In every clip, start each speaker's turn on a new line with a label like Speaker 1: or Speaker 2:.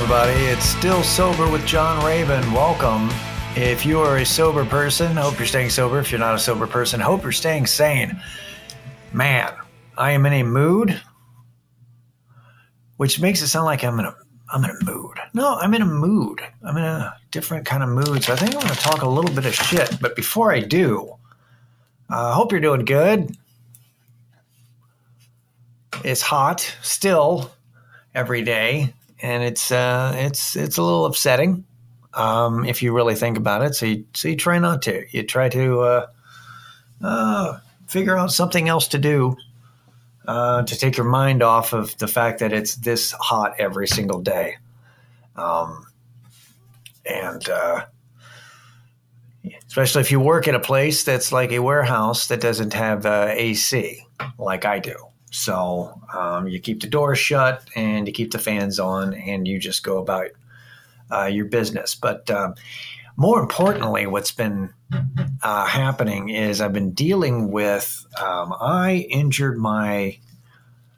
Speaker 1: everybody. It's Still Sober with John Raven. Welcome. If you are a sober person, hope you're staying sober. If you're not a sober person, hope you're staying sane. Man, I am in a mood, which makes it sound like I'm in a I'm in a mood. No, I'm in a mood. I'm in a different kind of mood. So I think I'm going to talk a little bit of shit. But before I do, I uh, hope you're doing good. It's hot still every day, and it's uh, it's it's a little upsetting um, if you really think about it. So you so you try not to. You try to uh, uh, figure out something else to do uh, to take your mind off of the fact that it's this hot every single day. Um, and uh, especially if you work at a place that's like a warehouse that doesn't have uh, AC like I do. So um, you keep the doors shut and you keep the fans on and you just go about uh, your business. But um, more importantly, what's been uh, happening is I've been dealing with, um, I injured my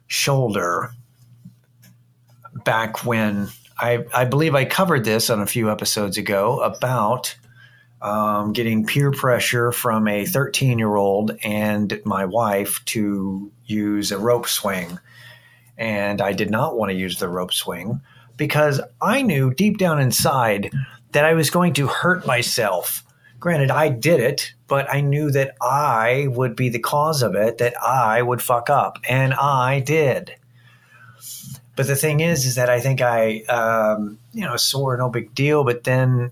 Speaker 1: shoulder back when I, I believe I covered this on a few episodes ago about um, getting peer pressure from a 13 year old and my wife to use a rope swing. And I did not want to use the rope swing because I knew deep down inside that I was going to hurt myself. Granted, I did it, but I knew that I would be the cause of it, that I would fuck up. And I did. But the thing is, is that I think I, um, you know, sore, no big deal. But then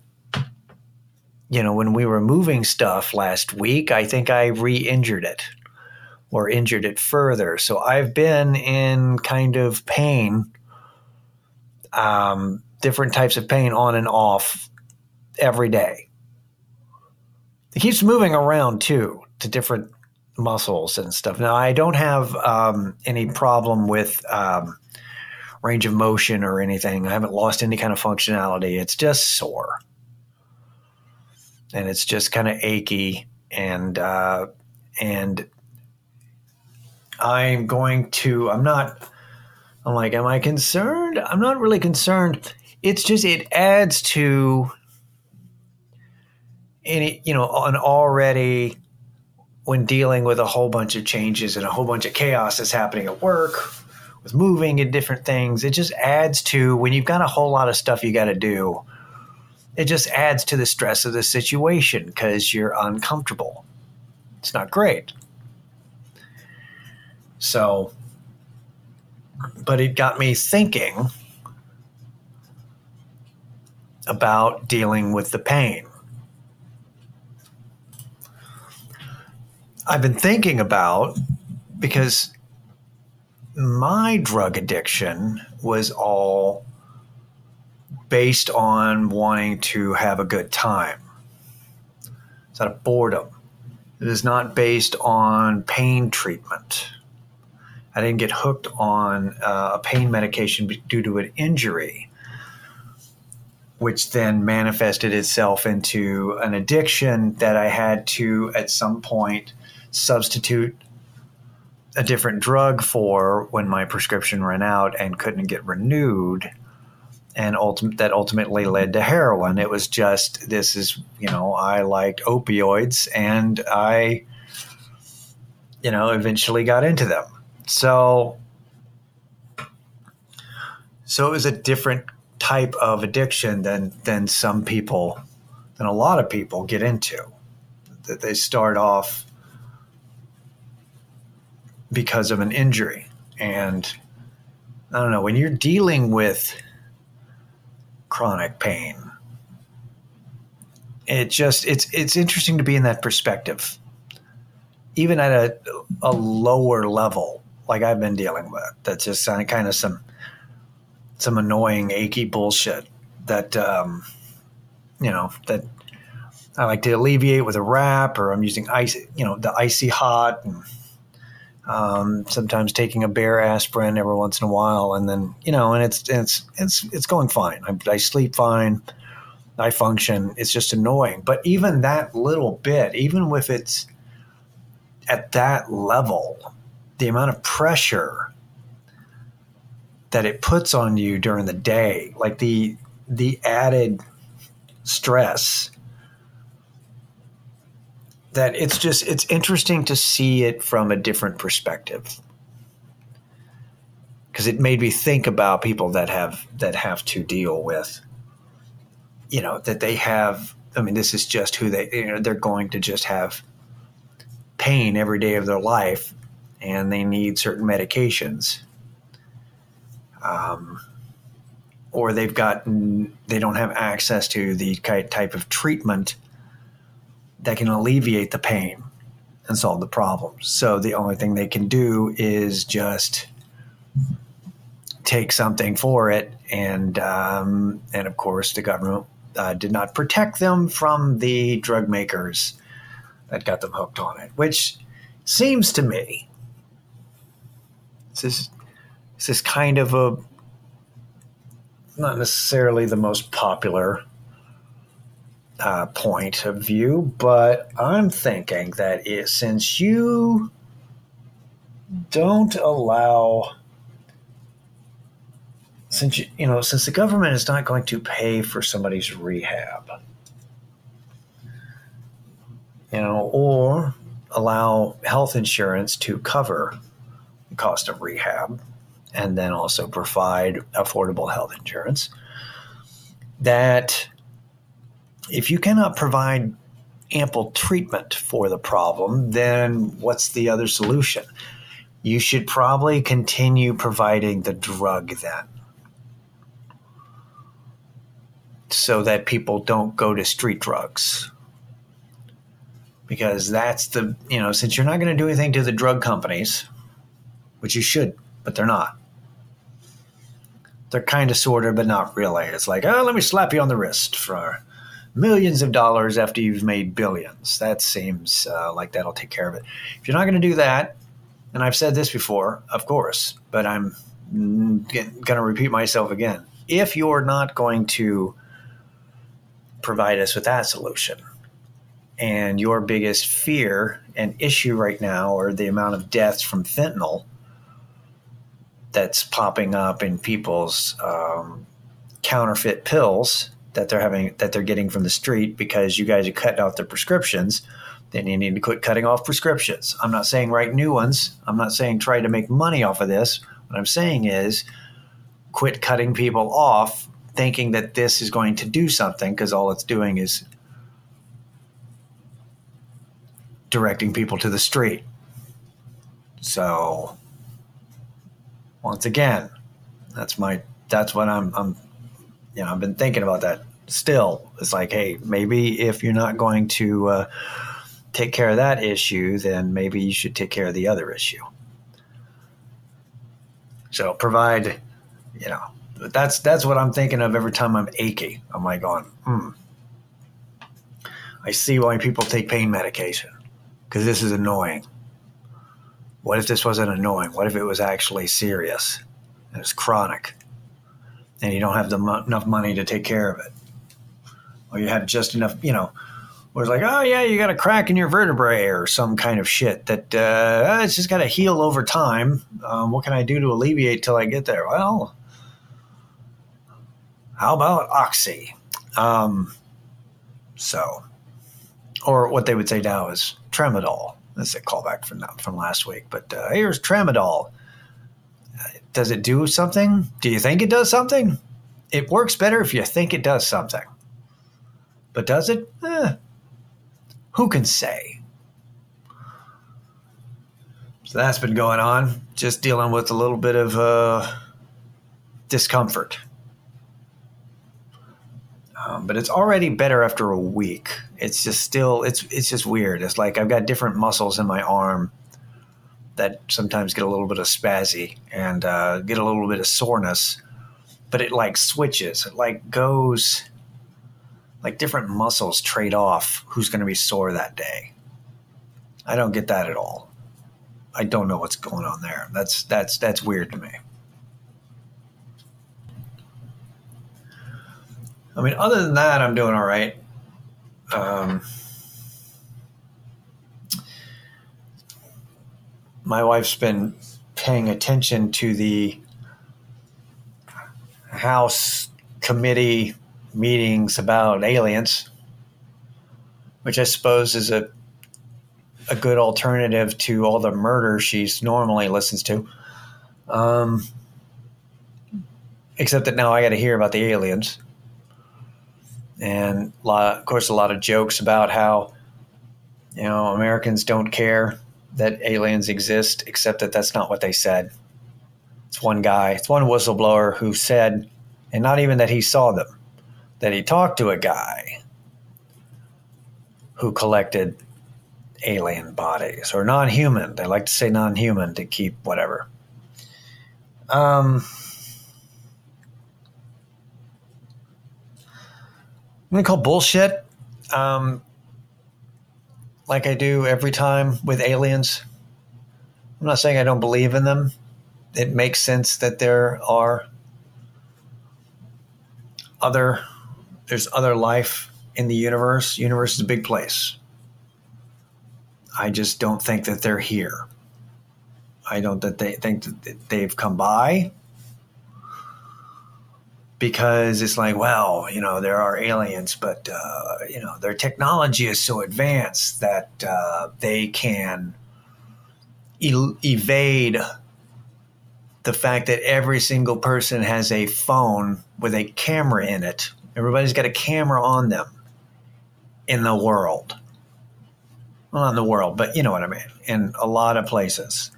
Speaker 1: you know, when we were moving stuff last week, I think I re injured it or injured it further. So I've been in kind of pain, um, different types of pain on and off every day. It keeps moving around too to different muscles and stuff. Now, I don't have um, any problem with um, range of motion or anything. I haven't lost any kind of functionality. It's just sore and it's just kind of achy and uh, and I'm going to I'm not I'm like am I concerned? I'm not really concerned. It's just it adds to any you know an already when dealing with a whole bunch of changes and a whole bunch of chaos that's happening at work with moving and different things it just adds to when you've got a whole lot of stuff you got to do it just adds to the stress of the situation because you're uncomfortable. It's not great. So, but it got me thinking about dealing with the pain. I've been thinking about because my drug addiction was all based on wanting to have a good time. It's out of boredom. It is not based on pain treatment. I didn't get hooked on uh, a pain medication due to an injury, which then manifested itself into an addiction that I had to, at some point, substitute a different drug for when my prescription ran out and couldn't get renewed and ultim- that ultimately led to heroin. It was just this is you know I liked opioids and I you know eventually got into them. So so it was a different type of addiction than than some people than a lot of people get into. That they start off because of an injury and I don't know when you're dealing with chronic pain. It just it's it's interesting to be in that perspective, even at a a lower level, like I've been dealing with. That's just kind of some some annoying, achy bullshit that um, you know that I like to alleviate with a wrap, or I'm using ice, you know, the icy hot and um, sometimes taking a Bayer aspirin every once in a while, and then you know, and it's it's it's it's going fine. I, I sleep fine. I function. It's just annoying, but even that little bit, even if it's at that level, the amount of pressure that it puts on you during the day, like the the added stress that it's just it's interesting to see it from a different perspective. Because it made me think about people that have that have to deal with you know that they have i mean this is just who they you know they're going to just have pain every day of their life and they need certain medications. Um, or they've gotten they don't have access to the type of treatment that can alleviate the pain and solve the problem. So the only thing they can do is just take something for it, and um, and of course the government uh, did not protect them from the drug makers that got them hooked on it, which seems to me this is this is kind of a not necessarily the most popular uh, point of view, but I'm thinking that it, since you don't allow, since you, you know, since the government is not going to pay for somebody's rehab, you know, or allow health insurance to cover the cost of rehab and then also provide affordable health insurance that if you cannot provide ample treatment for the problem, then what's the other solution? You should probably continue providing the drug then. So that people don't go to street drugs. Because that's the, you know, since you're not going to do anything to the drug companies, which you should, but they're not. They're kind of, sort of, but not really. It's like, oh, let me slap you on the wrist for millions of dollars after you've made billions. That seems uh, like that'll take care of it. If you're not going to do that, and I've said this before, of course, but I'm going to repeat myself again. If you're not going to provide us with that solution, and your biggest fear and issue right now are the amount of deaths from fentanyl that's popping up in people's um, counterfeit pills that they're having that they're getting from the street because you guys are cutting off their prescriptions, then you need to quit cutting off prescriptions. I'm not saying write new ones. I'm not saying try to make money off of this. What I'm saying is quit cutting people off thinking that this is going to do something because all it's doing is directing people to the street. So once again, that's my that's what I'm I'm you know, I've been thinking about that still. It's like, hey, maybe if you're not going to uh, take care of that issue, then maybe you should take care of the other issue. So provide, you know, that's that's what I'm thinking of every time I'm achy. I'm like going, hmm. I see why people take pain medication because this is annoying. What if this wasn't annoying? What if it was actually serious? It was chronic and you don't have the mo- enough money to take care of it, or you have just enough, you know, where it's like, oh yeah, you got a crack in your vertebrae or some kind of shit that uh, it's just got to heal over time. Um, what can I do to alleviate till I get there? Well, how about oxy? Um, so, or what they would say now is tramadol. That's a callback from from last week. But uh, here's tramadol does it do something? Do you think it does something? It works better if you think it does something. But does it? Eh, who can say? So that's been going on, just dealing with a little bit of uh, discomfort. Um, but it's already better after a week. It's just still, it's it's just weird. It's like I've got different muscles in my arm that sometimes get a little bit of spazzy and uh, get a little bit of soreness, but it like switches. It like goes like different muscles trade off who's going to be sore that day. I don't get that at all. I don't know what's going on there. That's that's that's weird to me. I mean, other than that, I'm doing all right. Um, my wife's been paying attention to the House committee meetings about aliens, which I suppose is a a good alternative to all the murder she's normally listens to. Um, except that now I got to hear about the aliens, and lot, of course, a lot of jokes about how you know Americans don't care that aliens exist, except that that's not what they said. It's one guy, it's one whistleblower who said, and not even that he saw them, that he talked to a guy who collected alien bodies or non human. They like to say non human to keep whatever. Um, I'm going to call bullshit. Um, like I do every time with aliens. I'm not saying I don't believe in them. It makes sense that there are other there's other life in the universe. Universe is a big place. I just don't think that they're here. I don't that they think that they've come by because it's like, well, you know, there are aliens, but uh, you know, their technology is so advanced that uh, they can evade the fact that every single person has a phone with a camera in it. Everybody's got a camera on them in the world. Well, not in the world, but you know what I mean. In a lot of places,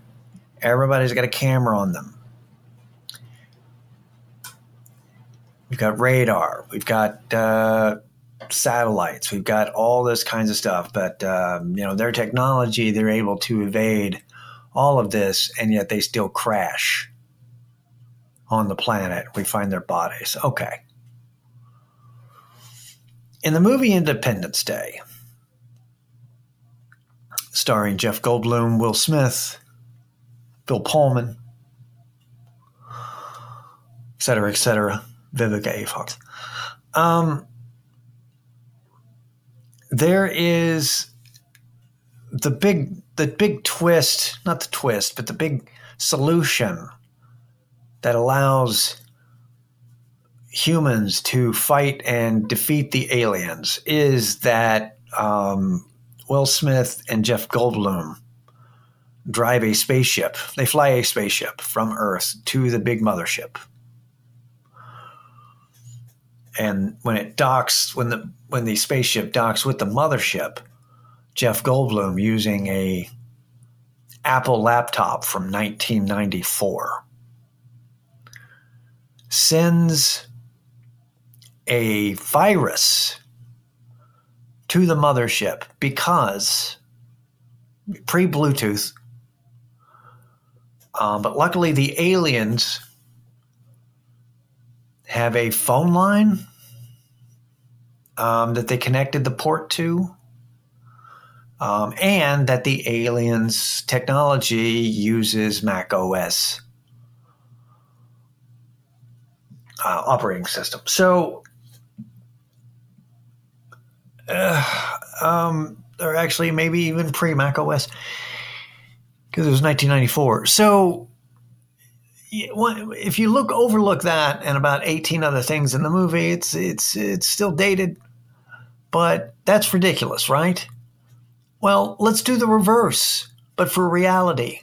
Speaker 1: everybody's got a camera on them We've got radar. We've got uh, satellites. We've got all this kinds of stuff. But um, you know, their technology, they're able to evade all of this, and yet they still crash on the planet. We find their bodies. Okay. In the movie Independence Day, starring Jeff Goldblum, Will Smith, Bill Pullman, et cetera, et cetera Vivica A. Um, there is the big the big twist, not the twist, but the big solution that allows humans to fight and defeat the aliens is that um, Will Smith and Jeff Goldblum drive a spaceship. They fly a spaceship from Earth to the big mothership and when it docks when the when the spaceship docks with the mothership jeff goldblum using a apple laptop from 1994 sends a virus to the mothership because pre bluetooth um, but luckily the aliens have a phone line um, that they connected the port to, um, and that the aliens' technology uses Mac OS uh, operating system. So, uh, um, or actually, maybe even pre Mac OS, because it was 1994. So, if you look overlook that and about 18 other things in the movie, it's it's it's still dated, but that's ridiculous, right? Well, let's do the reverse, but for reality.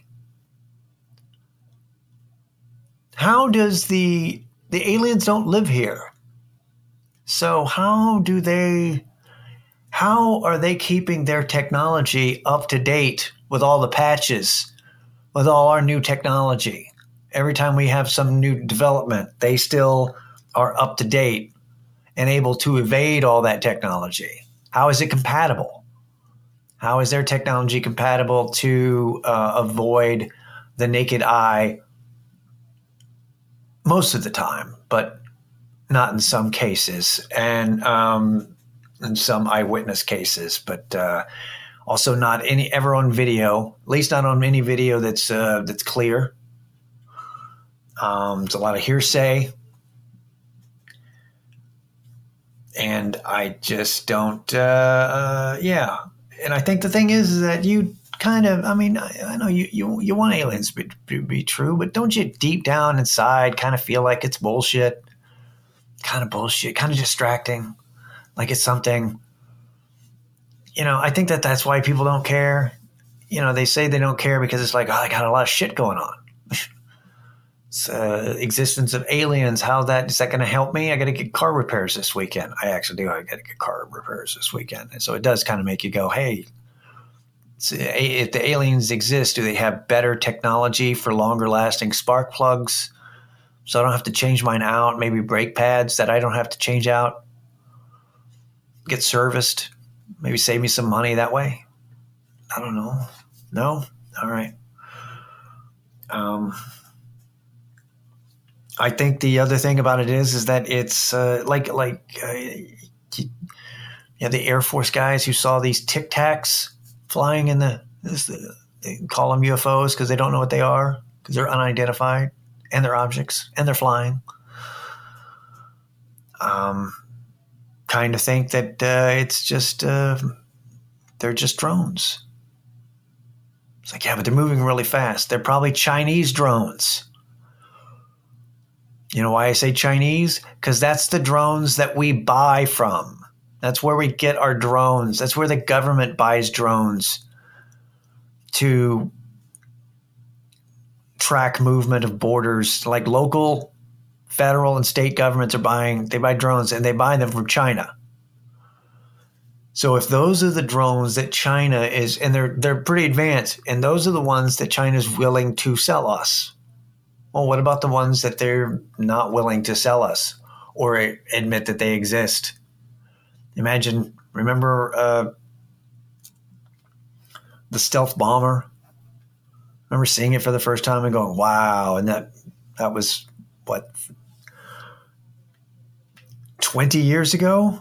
Speaker 1: How does the the aliens don't live here? So how do they how are they keeping their technology up to date with all the patches, with all our new technology? Every time we have some new development, they still are up to date and able to evade all that technology. How is it compatible? How is their technology compatible to uh, avoid the naked eye most of the time, but not in some cases, and um, in some eyewitness cases, but uh, also not any ever on video. At least not on any video that's uh, that's clear um, there's a lot of hearsay. And I just don't, uh, uh, yeah. And I think the thing is, is that you kind of, I mean, I, I know you, you, you want aliens to be, be true, but don't you deep down inside kind of feel like it's bullshit? kind of bullshit, kind of distracting. Like it's something, you know, I think that that's why people don't care. You know, they say they don't care because it's like, oh, I got a lot of shit going on. Uh, existence of aliens. How that is that going to help me? I got to get car repairs this weekend. I actually do. I got to get car repairs this weekend, and so it does kind of make you go, "Hey, if the aliens exist, do they have better technology for longer lasting spark plugs? So I don't have to change mine out. Maybe brake pads that I don't have to change out. Get serviced. Maybe save me some money that way. I don't know. No. All right. Um, I think the other thing about it is, is that it's uh, like like uh, you know, the Air Force guys who saw these Tic Tacs flying in the, the they call them UFOs because they don't know what they are because they're unidentified and they're objects and they're flying. Um, kind of think that uh, it's just uh, they're just drones. It's like yeah, but they're moving really fast. They're probably Chinese drones. You know why I say Chinese? Because that's the drones that we buy from. That's where we get our drones. That's where the government buys drones to track movement of borders. Like local, federal, and state governments are buying, they buy drones and they buy them from China. So if those are the drones that China is, and they're they're pretty advanced, and those are the ones that China is willing to sell us well, what about the ones that they're not willing to sell us or admit that they exist? Imagine, remember uh, the stealth bomber? remember seeing it for the first time and going, "Wow!" And that that was what twenty years ago,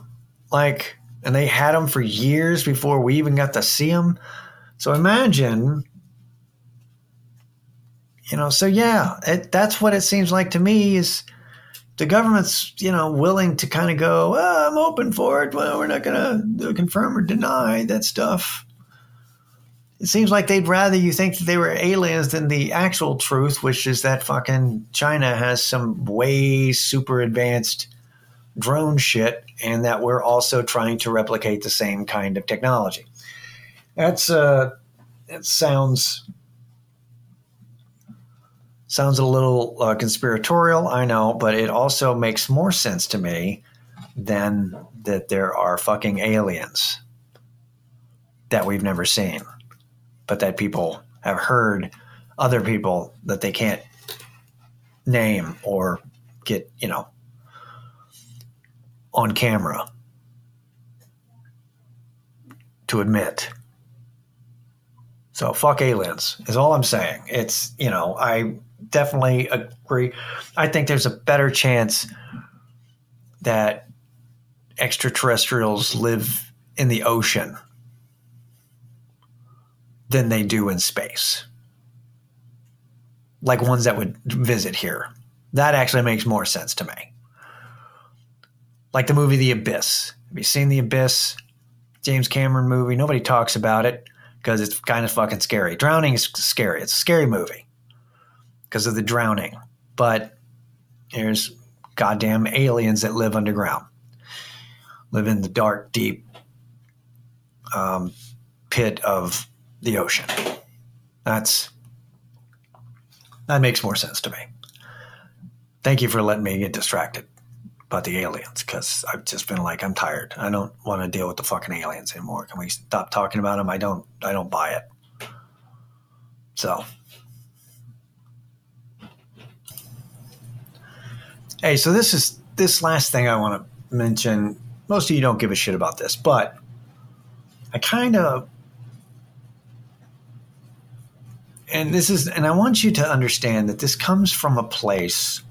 Speaker 1: like, and they had them for years before we even got to see them. So imagine you know, so yeah, it, that's what it seems like to me is the government's, you know, willing to kind of go, oh, I'm open for it. Well, we're not going to confirm or deny that stuff. It seems like they'd rather you think that they were aliens than the actual truth, which is that fucking China has some way super advanced drone shit and that we're also trying to replicate the same kind of technology. That's, uh, that sounds Sounds a little uh, conspiratorial, I know, but it also makes more sense to me than that there are fucking aliens that we've never seen, but that people have heard other people that they can't name or get, you know, on camera to admit. So fuck aliens is all I'm saying. It's, you know, I definitely agree. I think there's a better chance that extraterrestrials live in the ocean than they do in space. Like ones that would visit here. That actually makes more sense to me. Like the movie The Abyss. Have you seen The Abyss? James Cameron movie. Nobody talks about it because it's kind of fucking scary. Drowning is scary. It's a scary movie because of the drowning. But there's goddamn aliens that live underground, live in the dark, deep um, pit of the ocean. That's that makes more sense to me. Thank you for letting me get distracted about the aliens because I've just been like I'm tired. I don't want to deal with the fucking aliens anymore. Can we stop talking about them? I don't. I don't buy it. So Hey, so this is this last thing I want to mention. Most of you don't give a shit about this, but I kind of and this is and I want you to understand that this comes from a place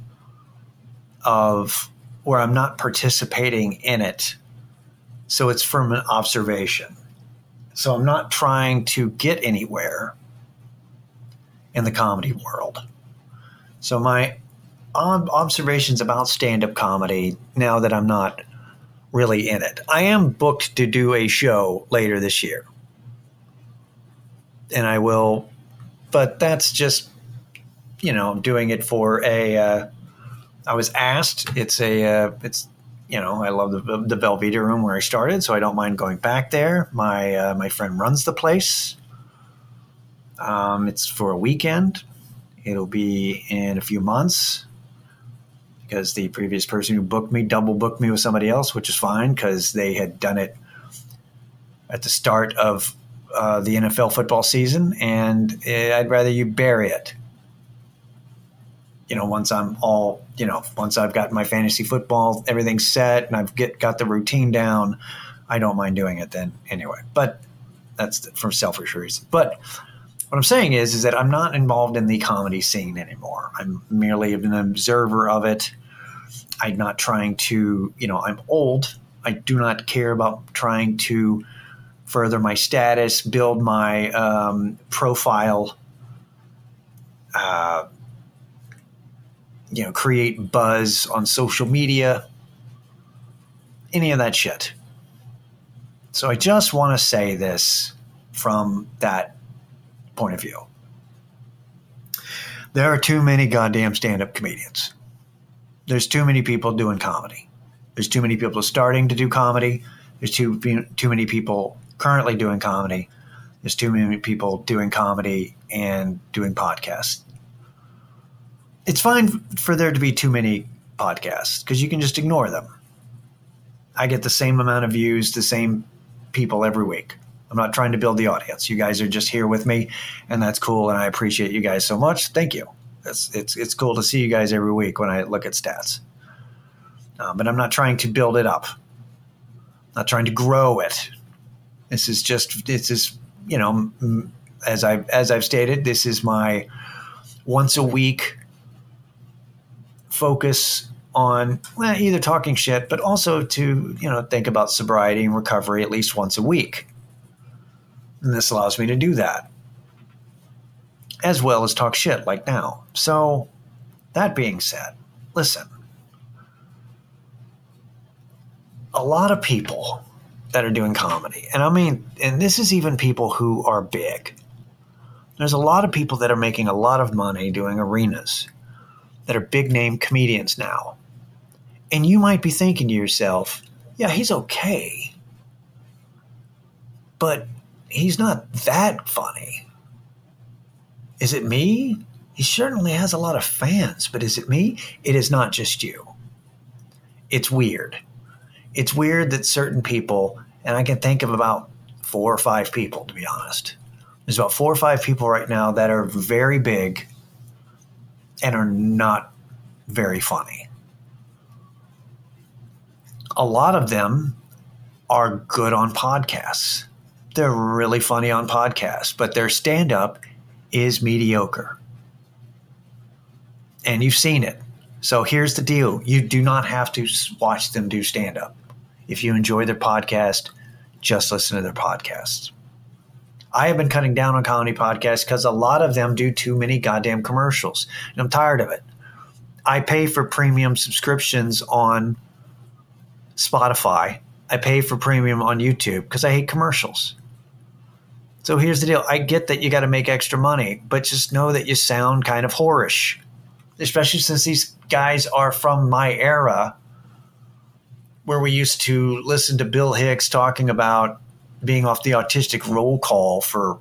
Speaker 1: of where I'm not participating in it. So it's from an observation. So I'm not trying to get anywhere in the comedy world. So my observations about stand up comedy now that I'm not really in it. I am booked to do a show later this year. And I will, but that's just, you know, I'm doing it for a, uh, I was asked. It's a uh, it's you know I love the the Velveeta room where I started, so I don't mind going back there. My uh, my friend runs the place. Um, it's for a weekend. It'll be in a few months because the previous person who booked me double booked me with somebody else, which is fine because they had done it at the start of uh, the NFL football season, and I'd rather you bury it. You know, once I'm all, you know, once I've got my fantasy football, everything set, and I've get got the routine down, I don't mind doing it then anyway. But that's for selfish reasons. But what I'm saying is, is that I'm not involved in the comedy scene anymore. I'm merely an observer of it. I'm not trying to, you know, I'm old. I do not care about trying to further my status, build my um, profile, uh, you know, create buzz on social media, any of that shit. So I just want to say this from that point of view. There are too many goddamn stand up comedians. There's too many people doing comedy. There's too many people starting to do comedy. There's too, too many people currently doing comedy. There's too many people doing comedy and doing podcasts. It's fine for there to be too many podcasts because you can just ignore them. I get the same amount of views, the same people every week. I'm not trying to build the audience. You guys are just here with me, and that's cool. And I appreciate you guys so much. Thank you. It's it's it's cool to see you guys every week when I look at stats. Uh, but I'm not trying to build it up. not trying to grow it. This is just this is you know as I as I've stated, this is my once a week focus on well, either talking shit, but also to you know think about sobriety and recovery at least once a week. And this allows me to do that. As well as talk shit like now. So, that being said, listen. A lot of people that are doing comedy, and I mean, and this is even people who are big. There's a lot of people that are making a lot of money doing arenas that are big name comedians now. And you might be thinking to yourself, yeah, he's okay. But he's not that funny. Is it me? He certainly has a lot of fans, but is it me? It is not just you. It's weird. It's weird that certain people, and I can think of about four or five people, to be honest. There's about four or five people right now that are very big and are not very funny. A lot of them are good on podcasts they're really funny on podcasts, but their stand up is mediocre. And you've seen it. So here's the deal you do not have to watch them do stand up. If you enjoy their podcast, just listen to their podcasts. I have been cutting down on comedy podcasts because a lot of them do too many goddamn commercials. And I'm tired of it. I pay for premium subscriptions on Spotify. I pay for premium on YouTube because I hate commercials. So here's the deal. I get that you got to make extra money, but just know that you sound kind of whorish, especially since these guys are from my era where we used to listen to Bill Hicks talking about being off the autistic roll call for,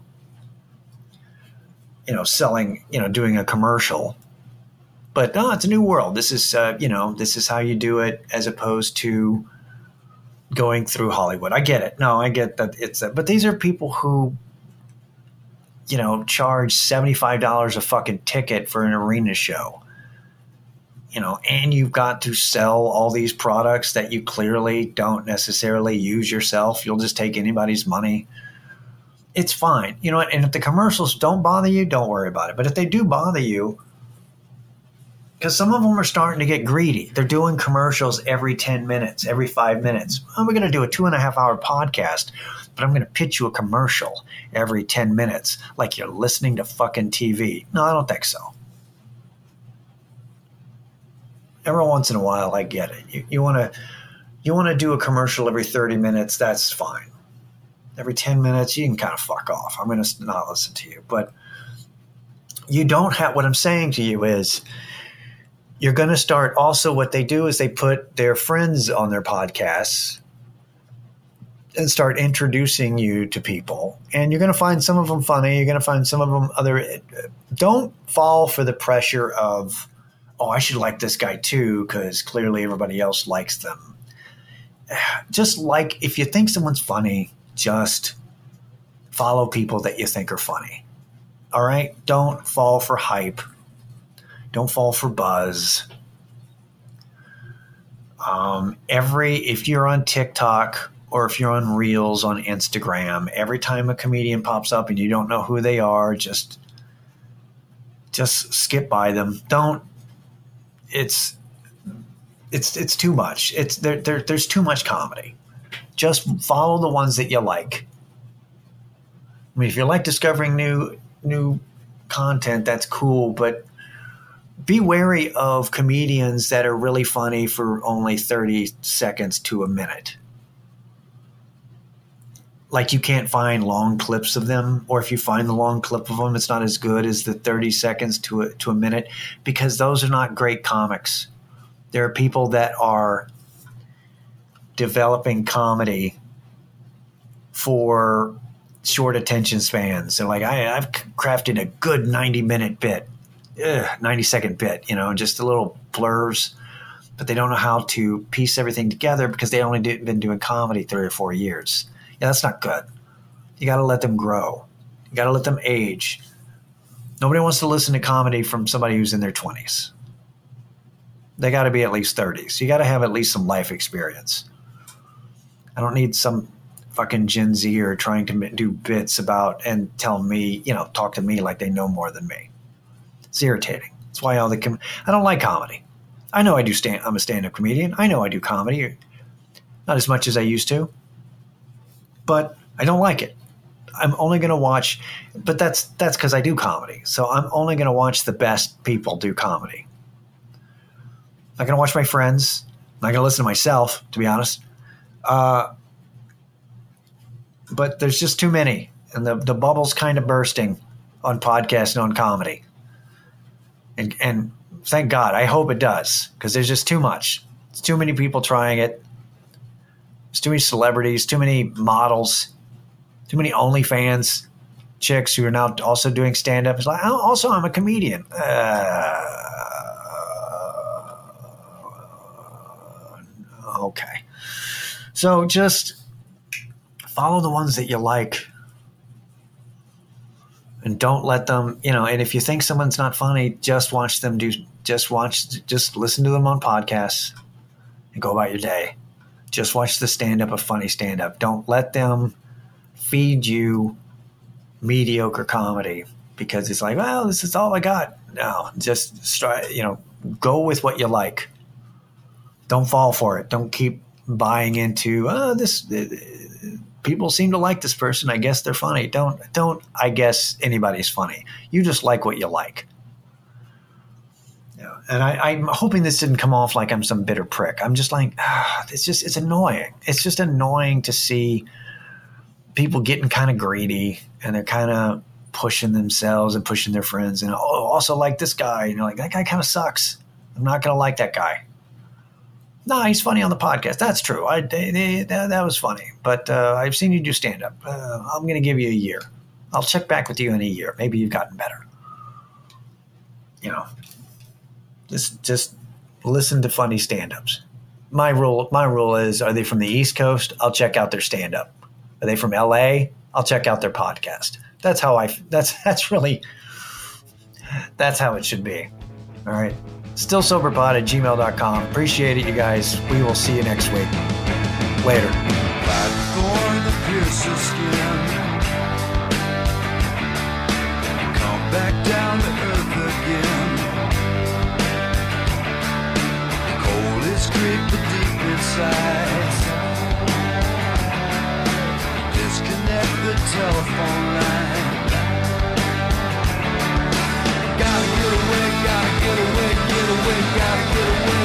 Speaker 1: you know, selling, you know, doing a commercial. But no, it's a new world. This is, uh, you know, this is how you do it as opposed to going through Hollywood. I get it. No, I get that it's, a, but these are people who you know, charge $75 a fucking ticket for an arena show. You know, and you've got to sell all these products that you clearly don't necessarily use yourself. You'll just take anybody's money. It's fine. You know? And if the commercials don't bother you, don't worry about it. But if they do bother you, because some of them are starting to get greedy. They're doing commercials every 10 minutes, every five minutes. Oh, we're going to do a two and a half hour podcast but I'm going to pitch you a commercial every 10 minutes like you're listening to fucking TV. No, I don't think so. Every once in a while, I get it. You, you want to you want to do a commercial every 30 minutes, that's fine. Every 10 minutes, you can kind of fuck off. I'm going to not listen to you. But you don't have what I'm saying to you is you're going to start also what they do is they put their friends on their podcasts and start introducing you to people. And you're going to find some of them funny you're going to find some of them other don't fall for the pressure of oh i should like this guy too because clearly everybody else likes them. Just like if you think someone's funny just follow people that you think are funny. All right? Don't fall for hype don't fall for buzz. Um, every if you're on TikTok or if you're on Reels on Instagram, every time a comedian pops up and you don't know who they are, just just skip by them. Don't. It's it's it's too much. It's there, there there's too much comedy. Just follow the ones that you like. I mean, if you like discovering new new content, that's cool, but be wary of comedians that are really funny for only 30 seconds to a minute. Like you can't find long clips of them, or if you find the long clip of them, it's not as good as the 30 seconds to a, to a minute because those are not great comics. There are people that are developing comedy for short attention spans. So, like, I, I've crafted a good 90 minute bit ugh, 90 second bit, you know, just a little blurs, but they don't know how to piece everything together because they only do, been doing comedy three or four years. Yeah, that's not good. You got to let them grow. You got to let them age. Nobody wants to listen to comedy from somebody who's in their 20s. They got to be at least 30s. You got to have at least some life experience. I don't need some fucking Gen Z or trying to do bits about and tell me, you know, talk to me like they know more than me. It's irritating. That's why all the com- I don't like comedy. I know I do stand. I'm a stand-up comedian. I know I do comedy, not as much as I used to, but I don't like it. I'm only going to watch, but that's that's because I do comedy. So I'm only going to watch the best people do comedy. I'm not going to watch my friends. I'm not going to listen to myself, to be honest. Uh, but there's just too many, and the the bubble's kind of bursting on podcasts and on comedy and and thank God. I hope it does because there's just too much. It's too many people trying it. There's too many celebrities, too many models, too many OnlyFans chicks who are now also doing stand up. It's like, oh, also, I'm a comedian. Uh, okay. So just follow the ones that you like and don't let them you know and if you think someone's not funny just watch them do just watch just listen to them on podcasts and go about your day. Just watch the stand up of funny stand up don't let them feed you mediocre comedy because it's like well this is all i got. No just try you know go with what you like. Don't fall for it. Don't keep buying into oh this people seem to like this person. I guess they're funny. Don't don't I guess anybody's funny. You just like what you like. Yeah. And I, am hoping this didn't come off like I'm some bitter prick. I'm just like, ah, it's just it's annoying. It's just annoying to see people getting kind of greedy and they're kind of pushing themselves and pushing their friends and oh also like this guy. You know, like that guy kind of sucks. I'm not gonna like that guy no, he's funny on the podcast. That's true. I, they, they, that, that, was funny. But uh, I've seen you do stand up. Uh, I'm going to give you a year. I'll check back with you in a year. Maybe you've gotten better. You know, just just listen to funny stand ups. My rule my rule is: Are they from the East Coast? I'll check out their stand up. Are they from L.A.? I'll check out their podcast. That's how I. That's that's really. That's how it should be. All right stillsoberpod at gmail.com. Appreciate it, you guys. We will see you next week. Later. Disconnect the telephone line. Gotta get away, gotta get away, away, gotta get away